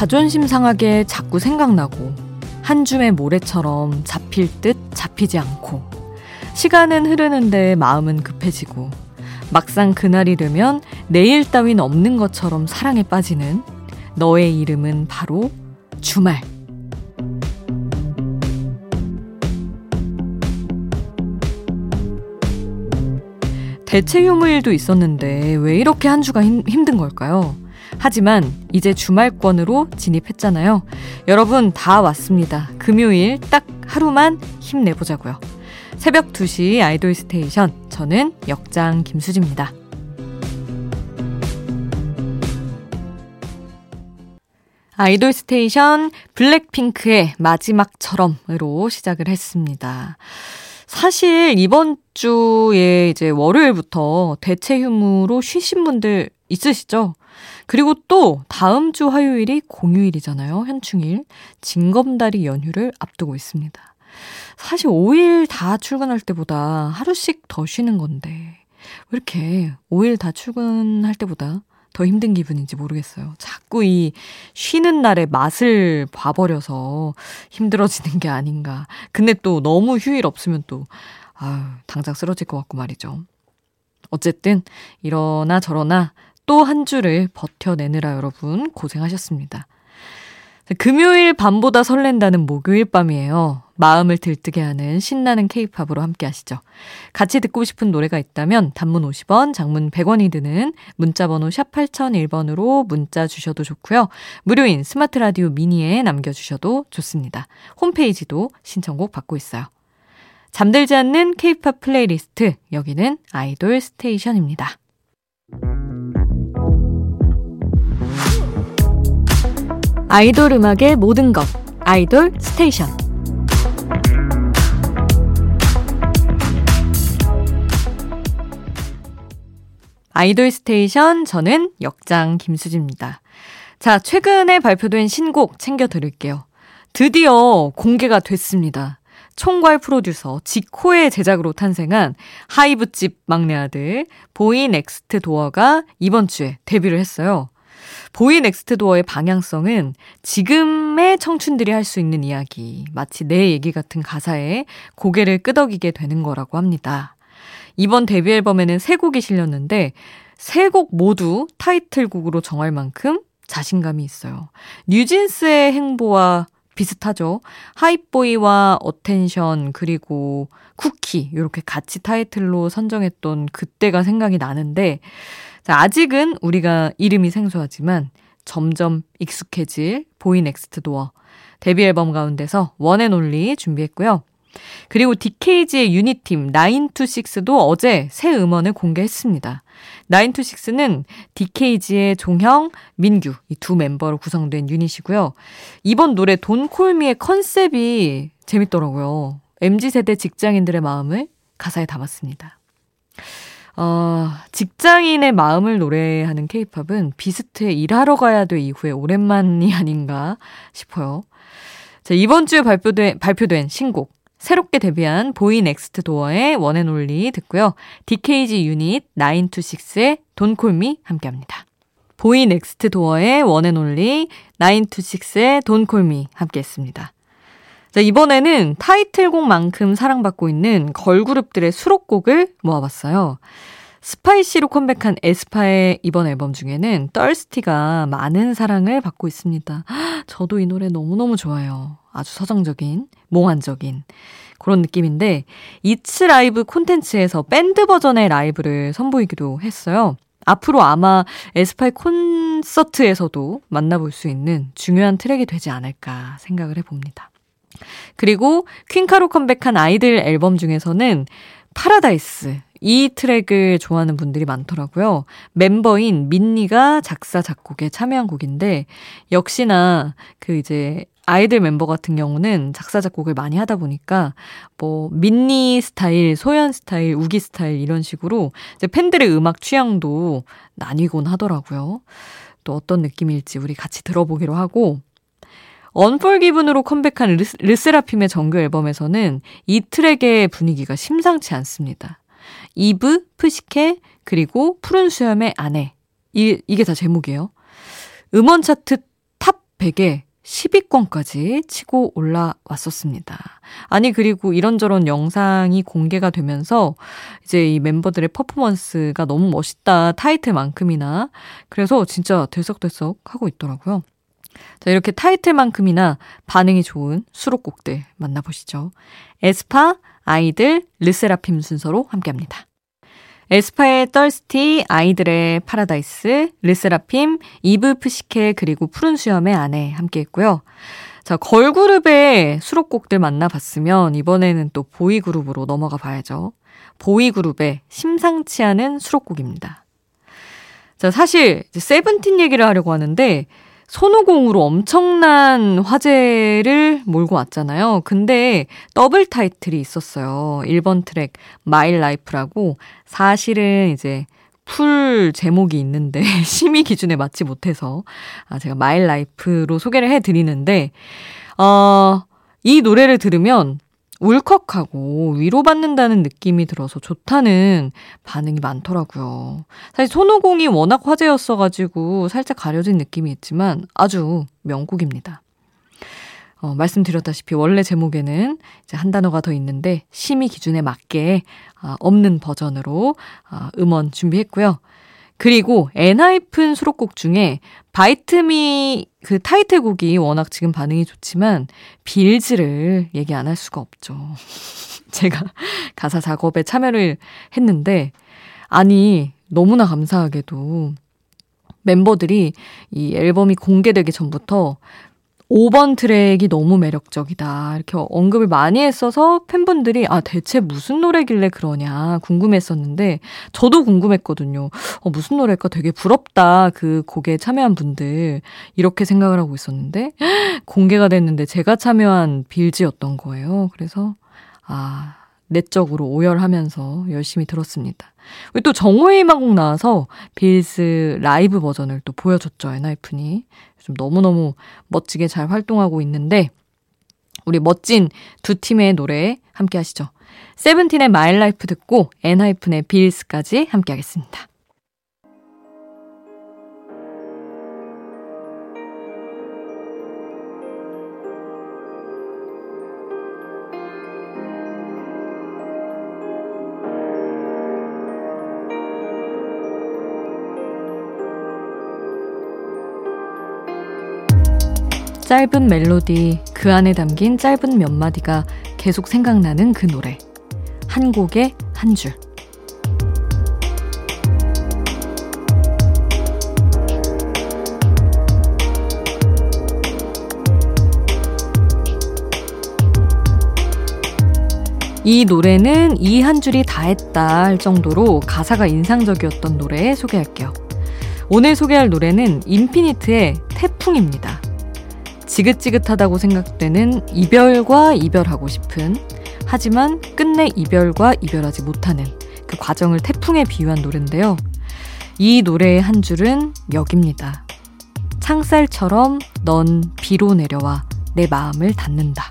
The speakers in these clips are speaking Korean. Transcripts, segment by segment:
자존심 상하게 자꾸 생각나고 한 줌의 모래처럼 잡힐 듯 잡히지 않고 시간은 흐르는데 마음은 급해지고 막상 그날이 되면 내일 따윈 없는 것처럼 사랑에 빠지는 너의 이름은 바로 주말. 대체 휴무일도 있었는데 왜 이렇게 한 주가 힘, 힘든 걸까요? 하지만 이제 주말권으로 진입했잖아요. 여러분 다 왔습니다. 금요일 딱 하루만 힘내보자고요. 새벽 2시 아이돌 스테이션 저는 역장 김수지입니다. 아이돌 스테이션 블랙핑크의 마지막처럼으로 시작을 했습니다. 사실 이번 주에 이제 월요일부터 대체 휴무로 쉬신 분들 있으시죠? 그리고 또 다음 주 화요일이 공휴일이잖아요. 현충일. 징검다리 연휴를 앞두고 있습니다. 사실 5일 다 출근할 때보다 하루씩 더 쉬는 건데 왜 이렇게 5일 다 출근할 때보다 더 힘든 기분인지 모르겠어요. 자꾸 이 쉬는 날의 맛을 봐버려서 힘들어지는 게 아닌가. 근데 또 너무 휴일 없으면 또, 아유, 당장 쓰러질 것 같고 말이죠. 어쨌든, 이러나 저러나 또 한 주를 버텨내느라 여러분 고생하셨습니다. 금요일 밤보다 설렌다는 목요일 밤이에요. 마음을 들뜨게 하는 신나는 케이팝으로 함께 하시죠. 같이 듣고 싶은 노래가 있다면 단문 50원, 장문 100원이 드는 문자번호 샵 8001번으로 문자 주셔도 좋고요. 무료인 스마트 라디오 미니에 남겨주셔도 좋습니다. 홈페이지도 신청곡 받고 있어요. 잠들지 않는 케이팝 플레이리스트, 여기는 아이돌 스테이션입니다. 아이돌 음악의 모든 것 아이돌 스테이션 아이돌 스테이션 저는 역장 김수지입니다. 자, 최근에 발표된 신곡 챙겨 드릴게요. 드디어 공개가 됐습니다. 총괄 프로듀서 지코의 제작으로 탄생한 하이브집 막내 아들 보이 넥스트 도어가 이번 주에 데뷔를 했어요. 보이 넥스트 도어의 방향성은 지금의 청춘들이 할 수 있는 이야기, 마치 내 얘기 같은 가사에 고개를 끄덕이게 되는 거라고 합니다. 이번 데뷔 앨범에는 세 곡이 실렸는데 세 곡 모두 타이틀곡으로 정할 만큼 자신감이 있어요. 뉴진스의 행보와 비슷하죠. Hype Boy와 Attention 그리고 쿠키 이렇게 같이 타이틀로 선정했던 그때가 생각이 나는데 자, 아직은 우리가 이름이 생소하지만 점점 익숙해질 보이 넥스트 도어 데뷔 앨범 가운데서 One and Only 준비했고요. 그리고 DKZ의 유닛 팀 926도 어제 새 음원을 공개했습니다. 926는 DKZ의 종형, 민규 이 두 멤버로 구성된 유닛이고요. 이번 노래 Don't Call Me의 컨셉이 재밌더라고요. MZ세대 직장인들의 마음을 가사에 담았습니다. 어, 직장인의 마음을 노래하는 케이팝은 비스트에 일하러 가야 돼 이후에 오랜만이 아닌가 싶어요. 자, 이번 주에 발표된, 발표된 신곡. 새롭게 데뷔한 보이 넥스트 도어의 One and Only 듣고요. DKZ 유닛 926의 Don't Call Me 함께 합니다. 보이 넥스트 도어의 One and Only 926의 Don't Call Me 함께 했습니다. 자, 이번에는 타이틀곡만큼 사랑받고 있는 걸그룹들의 수록곡을 모아봤어요. Spicy로 컴백한 에스파의 이번 앨범 중에는 Thirsty가 많은 사랑을 받고 있습니다. 저도 이 노래 너무너무 좋아요. 아주 서정적인, 몽환적인 그런 느낌인데 it's Live 콘텐츠에서 밴드 버전의 라이브를 선보이기도 했어요. 앞으로 아마 에스파의 콘서트에서도 만나볼 수 있는 중요한 트랙이 되지 않을까 생각을 해봅니다. 그리고 퀸카로 컴백한 아이들 앨범 중에서는 파라다이스 이 트랙을 좋아하는 분들이 많더라고요. 멤버인 민니가 작사 작곡에 참여한 곡인데 역시나 그 이제 아이들 멤버 같은 경우는 작사 작곡을 많이 하다 보니까 뭐 민니 스타일, 소연 스타일, 우기 스타일 이런 식으로 이제 팬들의 음악 취향도 나뉘곤 하더라고요. 또 어떤 느낌일지 우리 같이 들어보기로 하고 UNFORGIVEN으로 컴백한 르, 르세라핌의 정규 앨범에서는 이 트랙의 분위기가 심상치 않습니다. 이브, 푸시케, 그리고 푸른 수염의 아내. 이, 이게 다 제목이에요. 음원 차트 탑 탑100에 10위권까지 치고 올라왔었습니다. 아니, 그리고 이런저런 영상이 공개가 되면서 이제 이 멤버들의 퍼포먼스가 너무 멋있다. 타이틀만큼이나. 그래서 진짜 들썩들썩 하고 있더라고요. 자, 이렇게 타이틀만큼이나 반응이 좋은 수록곡들 만나보시죠. 에스파, 아이들, 르세라핌 순서로 함께 합니다. 에스파의 Thirsty, 아이들의 파라다이스, 르세라핌, 이브 푸시케 그리고 푸른 수염의 아내 함께 했고요. 자, 걸그룹의 수록곡들 만나봤으면 이번에는 또 보이그룹으로 넘어가 봐야죠. 보이그룹의 심상치 않은 수록곡입니다. 자, 사실 세븐틴 얘기를 하려고 하는데 손오공으로 엄청난 화제를 몰고 왔잖아요. 근데 더블 타이틀이 있었어요. 1번 트랙 My Life라고 사실은 이제 풀 제목이 있는데 심의 기준에 맞지 못해서 아 제가 마일 라이프로 소개를 해 드리는데 어, 이 노래를 들으면 울컥하고 위로받는다는 느낌이 들어서 좋다는 반응이 많더라고요. 사실 손오공이 워낙 화제였어가지고 살짝 가려진 느낌이 있지만 아주 명곡입니다. 어, 말씀드렸다시피 원래 제목에는 이제 한 단어가 더 있는데 심의 기준에 맞게 아, 없는 버전으로 아, 음원 준비했고요. 그리고 엔하이픈 수록곡 중에 Bite Me 그 타이틀곡이 워낙 지금 반응이 좋지만 Bills를 얘기 안 할 수가 없죠. 제가 가사 작업에 참여를 했는데 아니 너무나 감사하게도 멤버들이 이 앨범이 공개되기 전부터 5번 트랙이 너무 매력적이다. 이렇게 언급을 많이 했어서 팬분들이 아, 대체 무슨 노래길래 그러냐 궁금했었는데 저도 궁금했거든요. 어, 무슨 노래일까 되게 부럽다. 그 곡에 참여한 분들. 이렇게 생각을 하고 있었는데 공개가 됐는데 제가 참여한 빌즈였던 거예요. 그래서 아, 내적으로 오열하면서 열심히 들었습니다. 또 정호의 희망곡 나와서 빌즈 라이브 버전을 또 보여줬죠, 엔하이픈이. 좀 너무너무 멋지게 잘 활동하고 있는데, 우리 멋진 두 팀의 노래 함께 하시죠. 세븐틴의 My Life 듣고 엔하이픈의 Bills까지 함께 하겠습니다. 짧은 멜로디, 그 안에 담긴 짧은 몇 마디가 계속 생각나는 그 노래. 한 곡에 한 줄. 이 노래는 이 한 줄이 다 했다 할 정도로 가사가 인상적이었던 노래 소개할게요. 오늘 소개할 노래는 인피니트의 태풍입니다. 지긋지긋하다고 생각되는 이별과 이별하고 싶은 하지만 끝내 이별과 이별하지 못하는 그 과정을 태풍에 비유한 노래인데요. 이 노래의 한 줄은 여기입니다. 창살처럼 넌 비로 내려와 내 마음을 닫는다.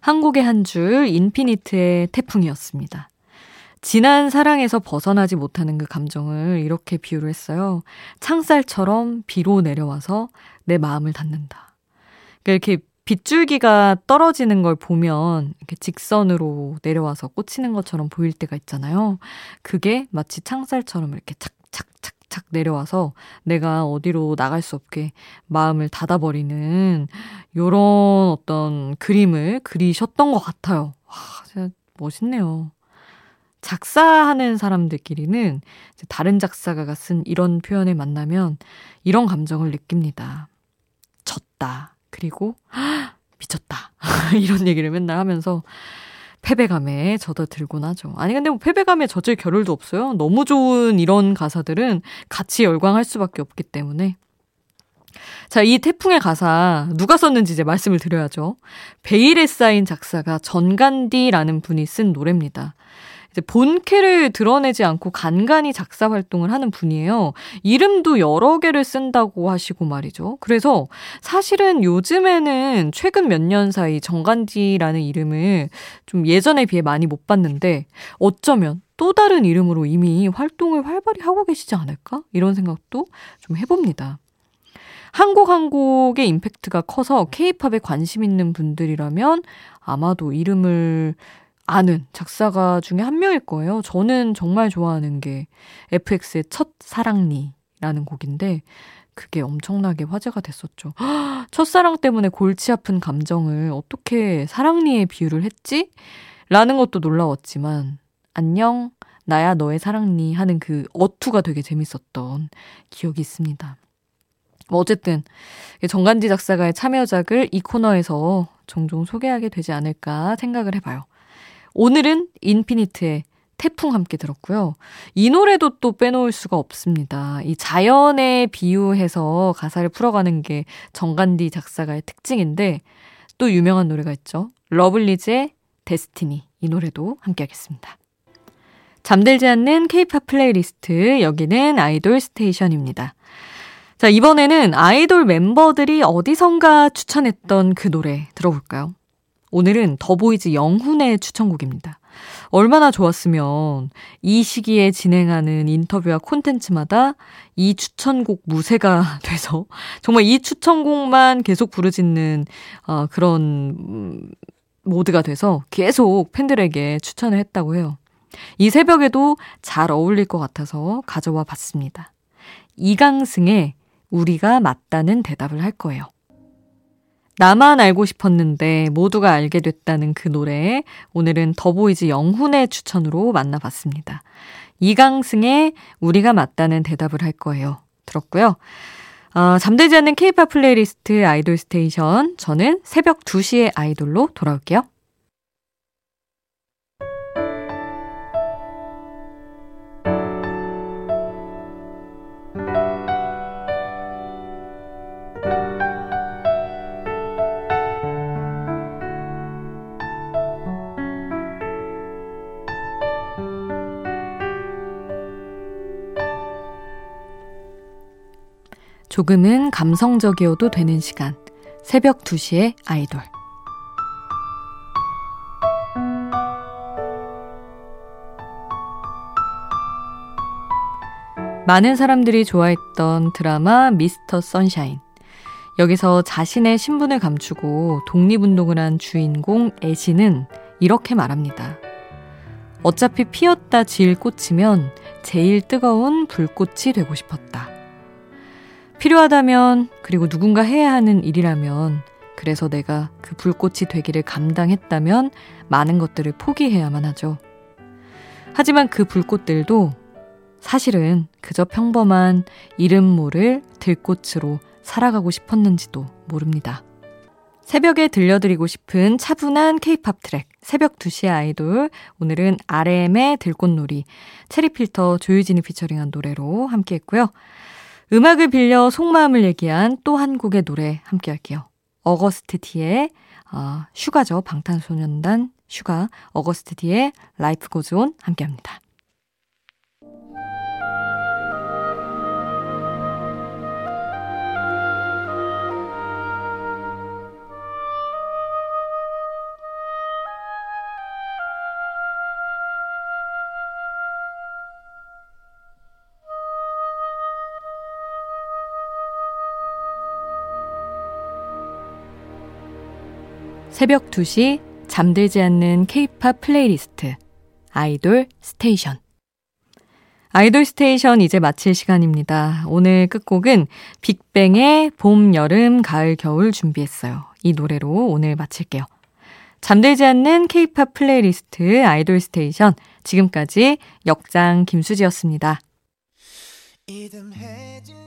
한국의 한 줄 인피니트의 태풍이었습니다. 진한 사랑에서 벗어나지 못하는 그 감정을 이렇게 비유를 했어요. 창살처럼 비로 내려와서 내 마음을 닫는다. 그러니까 이렇게 빗줄기가 떨어지는 걸 보면 이렇게 직선으로 내려와서 꽂히는 것처럼 보일 때가 있잖아요. 그게 마치 창살처럼 이렇게 착착착착 내려와서 내가 어디로 나갈 수 없게 마음을 닫아버리는 요런 어떤 그림을 그리셨던 것 같아요. 와, 진짜 멋있네요. 작사하는 사람들끼리는 다른 작사가가 쓴 이런 표현을 만나면 이런 감정을 느낍니다. 졌다. 그리고 미쳤다. 이런 얘기를 맨날 하면서 패배감에 젖어들곤 하죠. 아니 근데 뭐 패배감에 젖을 겨를도 없어요. 너무 좋은 이런 가사들은 같이 열광할 수밖에 없기 때문에 자, 이 태풍의 가사 누가 썼는지 이제 말씀을 드려야죠. 베일에 쌓인 작사가 전간디라는 분이 쓴 노래입니다. 이제 본캐를 드러내지 않고 간간히 작사 활동을 하는 분이에요. 이름도 여러 개를 쓴다고 하시고 말이죠. 그래서 사실은 요즘에는 최근 몇 년 사이 정간지라는 이름을 좀 예전에 비해 많이 못 봤는데 어쩌면 또 다른 이름으로 이미 활동을 활발히 하고 계시지 않을까? 이런 생각도 좀 해봅니다. 한곡한 곡의 임팩트가 커서 케이팝에 관심 있는 분들이라면 아마도 이름을 아는 작사가 중에 한 명일 거예요. 저는 정말 좋아하는 게 FX의 첫 사랑니라는 곡인데 그게 엄청나게 화제가 됐었죠. 첫사랑 때문에 골치 아픈 감정을 어떻게 사랑니에 비유를 했지? 라는 것도 놀라웠지만 안녕 나야 너의 사랑니 하는 그 어투가 되게 재밌었던 기억이 있습니다. 뭐 어쨌든 전간디 작사가의 참여작을 이 코너에서 종종 소개하게 되지 않을까 생각을 해봐요. 오늘은 인피니트의 태풍 함께 들었고요. 이 노래도 또 빼놓을 수가 없습니다. 이 자연에 비유해서 가사를 풀어가는 게 전간디 작사가의 특징인데 또 유명한 노래가 있죠. 러블리즈의 Destiny 이 노래도 함께 하겠습니다. 잠들지 않는 케이팝 플레이리스트 여기는 아이돌 스테이션입니다. 자, 이번에는 아이돌 멤버들이 어디선가 추천했던 그 노래 들어볼까요? 오늘은 더보이즈 영훈의 추천곡입니다. 얼마나 좋았으면 이 시기에 진행하는 인터뷰와 콘텐츠마다 이 추천곡 무새가 돼서 정말 이 추천곡만 계속 부르짖는 어, 그런 음, 모드가 돼서 계속 팬들에게 추천을 했다고 해요. 이 새벽에도 잘 어울릴 것 같아서 가져와 봤습니다. 이강승의 우리가 맞다는 대답을 할 거예요. 나만 알고 싶었는데 모두가 알게 됐다는 그 노래 오늘은 더보이즈 영훈의 추천으로 만나봤습니다. 이강승의 우리가 맞다는 대답을 할 거예요. 들었고요. 어, 잠들지 않는 케이팝 플레이리스트 아이돌 스테이션 저는 새벽 2시에 아이돌로 돌아올게요. 조금은 감성적이어도 되는 시간. 새벽 2시에 아이돌. 많은 사람들이 좋아했던 드라마 미스터 선샤인. 여기서 자신의 신분을 감추고 독립운동을 한 주인공 애시는 이렇게 말합니다. 어차피 피었다 질 꽃이면 제일 뜨거운 불꽃이 되고 싶었다. 필요하다면, 그리고 누군가 해야 하는 일이라면, 그래서 내가 그 불꽃이 되기를 감당했다면 많은 것들을 포기해야만 하죠. 하지만 그 불꽃들도 사실은 그저 평범한 이름 모를 들꽃으로 살아가고 싶었는지도 모릅니다. 새벽에 들려드리고 싶은 차분한 케이팝 트랙 새벽 2시의 아이돌 오늘은 RM의 들꽃놀이 체리필터 조유진이 피처링한 노래로 함께 했고요. 음악을 빌려 속마음을 얘기한 또 한 곡의 노래 함께 할게요. Agust D의 어, 슈가죠. 방탄소년단 슈가 어거스트 T의 라이프 고즈온 함께 합니다. 새벽 2시 잠들지 않는 케이팝 플레이리스트 아이돌 스테이션 아이돌 스테이션 이제 마칠 시간입니다. 오늘 끝곡은 빅뱅의 봄, 여름, 가을, 겨울 준비했어요. 이 노래로 오늘 마칠게요. 잠들지 않는 케이팝 플레이리스트 아이돌 스테이션 지금까지 역장 김수지였습니다. 이듬해 질